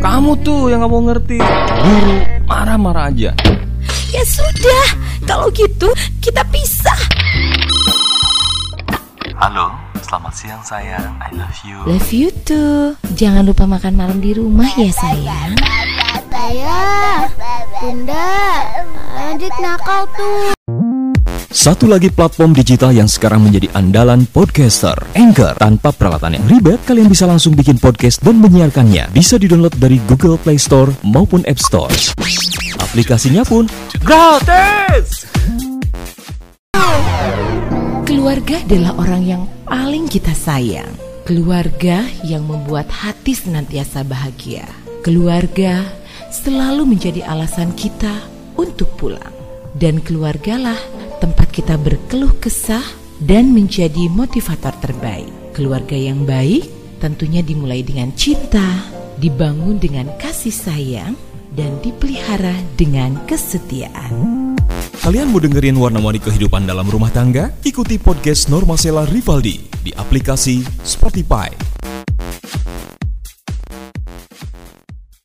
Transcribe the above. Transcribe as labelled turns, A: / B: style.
A: Kamu tuh yang gak mau ngerti. Guru marah-marah aja.
B: Ya sudah, kalau gitu kita pisah.
C: Halo, selamat siang sayang. I love you.
B: Love you too. Jangan lupa makan malam di rumah ya sayang.
D: Ayah, bunda, adik nakal tuh.
A: Satu lagi platform digital yang sekarang menjadi andalan podcaster, Anchor. Tanpa peralatan yang ribet, kalian bisa langsung bikin podcast dan menyiarkannya. Bisa didownload dari Google Play Store maupun App Store. Aplikasinya pun gratis.
B: Keluarga adalah orang yang paling kita sayang. Keluarga yang membuat hati senantiasa bahagia. Keluarga selalu menjadi alasan kita untuk pulang. Dan keluargalah tempat kita berkeluh kesah dan menjadi motivator terbaik. Keluarga yang baik tentunya dimulai dengan cinta, dibangun dengan kasih sayang, dan dipelihara dengan kesetiaan.
A: Kalian mau dengerin warna-warni kehidupan dalam rumah tangga? Ikuti podcast Norma Sela Rivaldi di aplikasi Spotify